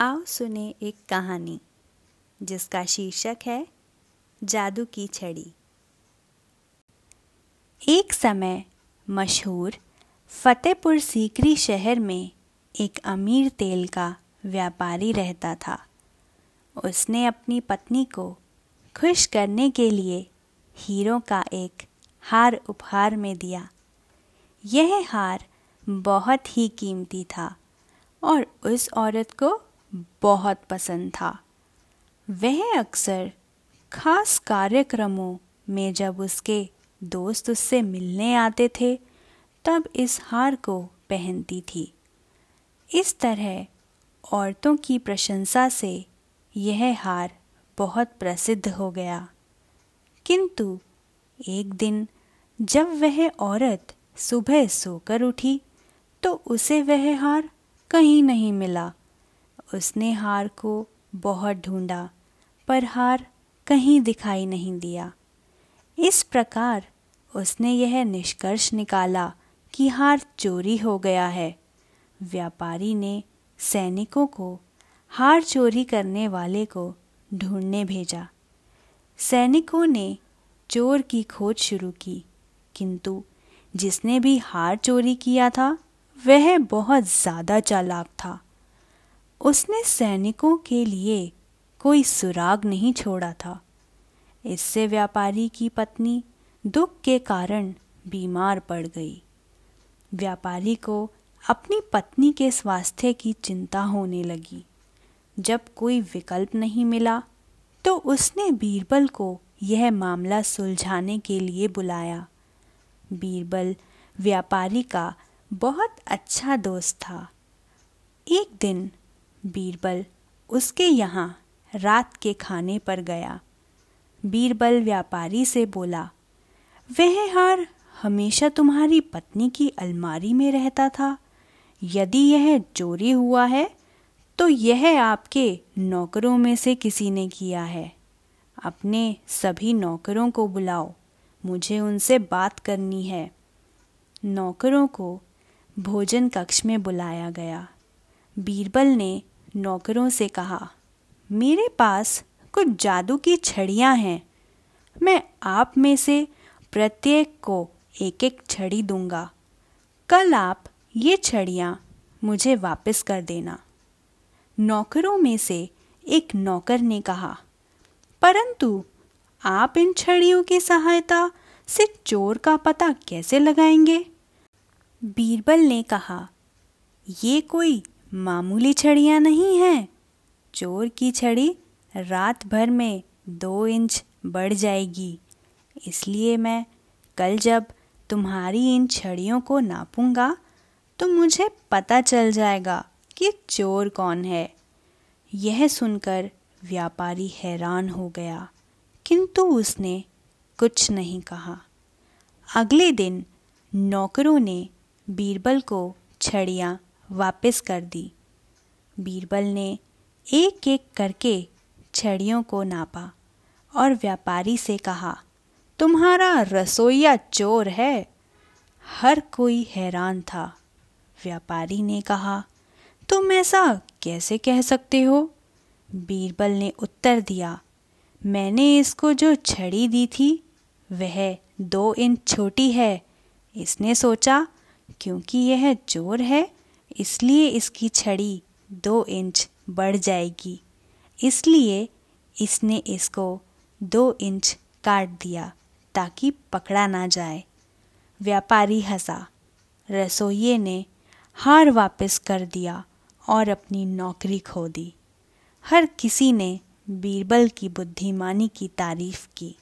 आओ सुने एक कहानी, जिसका शीर्षक है, जादू की छड़ी। एक समय मशहूर फतेहपुर सीकरी शहर में एक अमीर तेल का व्यापारी रहता था। उसने अपनी पत्नी को खुश करने के लिए हीरो का एक हार उपहार में दिया। यह हार बहुत ही कीमती था और उस औरत को बहुत पसंद था। वह अक्सर खास कार्यक्रमों में जब उसके दोस्त उससे मिलने आते थे, तब इस हार को पहनती थी। इस तरह औरतों की प्रशंसा से यह हार बहुत प्रसिद्ध हो गया। किंतु एक दिन जब वह औरत सुबह सोकर उठी तो उसे वह हार कहीं नहीं मिला। उसने हार को बहुत ढूंढा, पर हार कहीं दिखाई नहीं दिया। इस प्रकार उसने यह निष्कर्ष निकाला कि हार चोरी हो गया है। व्यापारी ने सैनिकों को हार चोरी करने वाले को ढूँढने भेजा। सैनिकों ने चोर की खोज शुरू की, किंतु जिसने भी हार चोरी किया था, वह बहुत ज़्यादा चालाक था। उसने सैनिकों के लिए कोई सुराग नहीं छोड़ा था। इससे व्यापारी की पत्नी दुख के कारण बीमार पड़ गई। व्यापारी को अपनी पत्नी के स्वास्थ्य की चिंता होने लगी। जब कोई विकल्प नहीं मिला तो उसने बीरबल को यह मामला सुलझाने के लिए बुलाया। बीरबल व्यापारी का बहुत अच्छा दोस्त था। एक दिन बीरबल उसके यहाँ रात के खाने पर गया। बीरबल व्यापारी से बोला, वह हार हमेशा तुम्हारी पत्नी की अलमारी में रहता था। यदि यह चोरी हुआ है तो यह आपके नौकरों में से किसी ने किया है। अपने सभी नौकरों को बुलाओ, मुझे उनसे बात करनी है। नौकरों को भोजन कक्ष में बुलाया गया। बीरबल ने नौकरों से कहा, मेरे पास कुछ जादू की छड़ियाँ हैं। मैं आप में से प्रत्येक को एक एक छड़ी दूँगा। कल आप ये छड़ियाँ मुझे वापस कर देना। नौकरों में से एक नौकर ने कहा, परंतु आप इन छड़ियों की सहायता से चोर का पता कैसे लगाएँगे? बीरबल ने कहा, ये कोई मामूली छड़ियाँ नहीं हैं। चोर की छड़ी रात भर में दो इंच बढ़ जाएगी। इसलिए मैं कल जब तुम्हारी इन छड़ियों को नापूँगा तो मुझे पता चल जाएगा कि चोर कौन है। यह सुनकर व्यापारी हैरान हो गया, किंतु उसने कुछ नहीं कहा। अगले दिन नौकरों ने बीरबल को छड़ियाँ वापस कर दी। बीरबल ने एक एक करके छड़ियों को नापा और व्यापारी से कहा, तुम्हारा रसोईया चोर है। हर कोई हैरान था व्यापारी ने कहा, तुम ऐसा कैसे कह सकते हो बीरबल ने उत्तर दिया, मैंने इसको जो छड़ी दी थी, वह दो इंच छोटी है। इसने सोचा, क्योंकि यह चोर है इसलिए इसकी छड़ी दो इंच बढ़ जाएगी। इसलिए इसने इसको दो इंच काट दिया ताकि पकड़ा ना जाए। व्यापारी हंसा। रसोइये ने हार वापस कर दिया और अपनी नौकरी खो दी। हर किसी ने बीरबल की बुद्धिमानी की तारीफ़ की।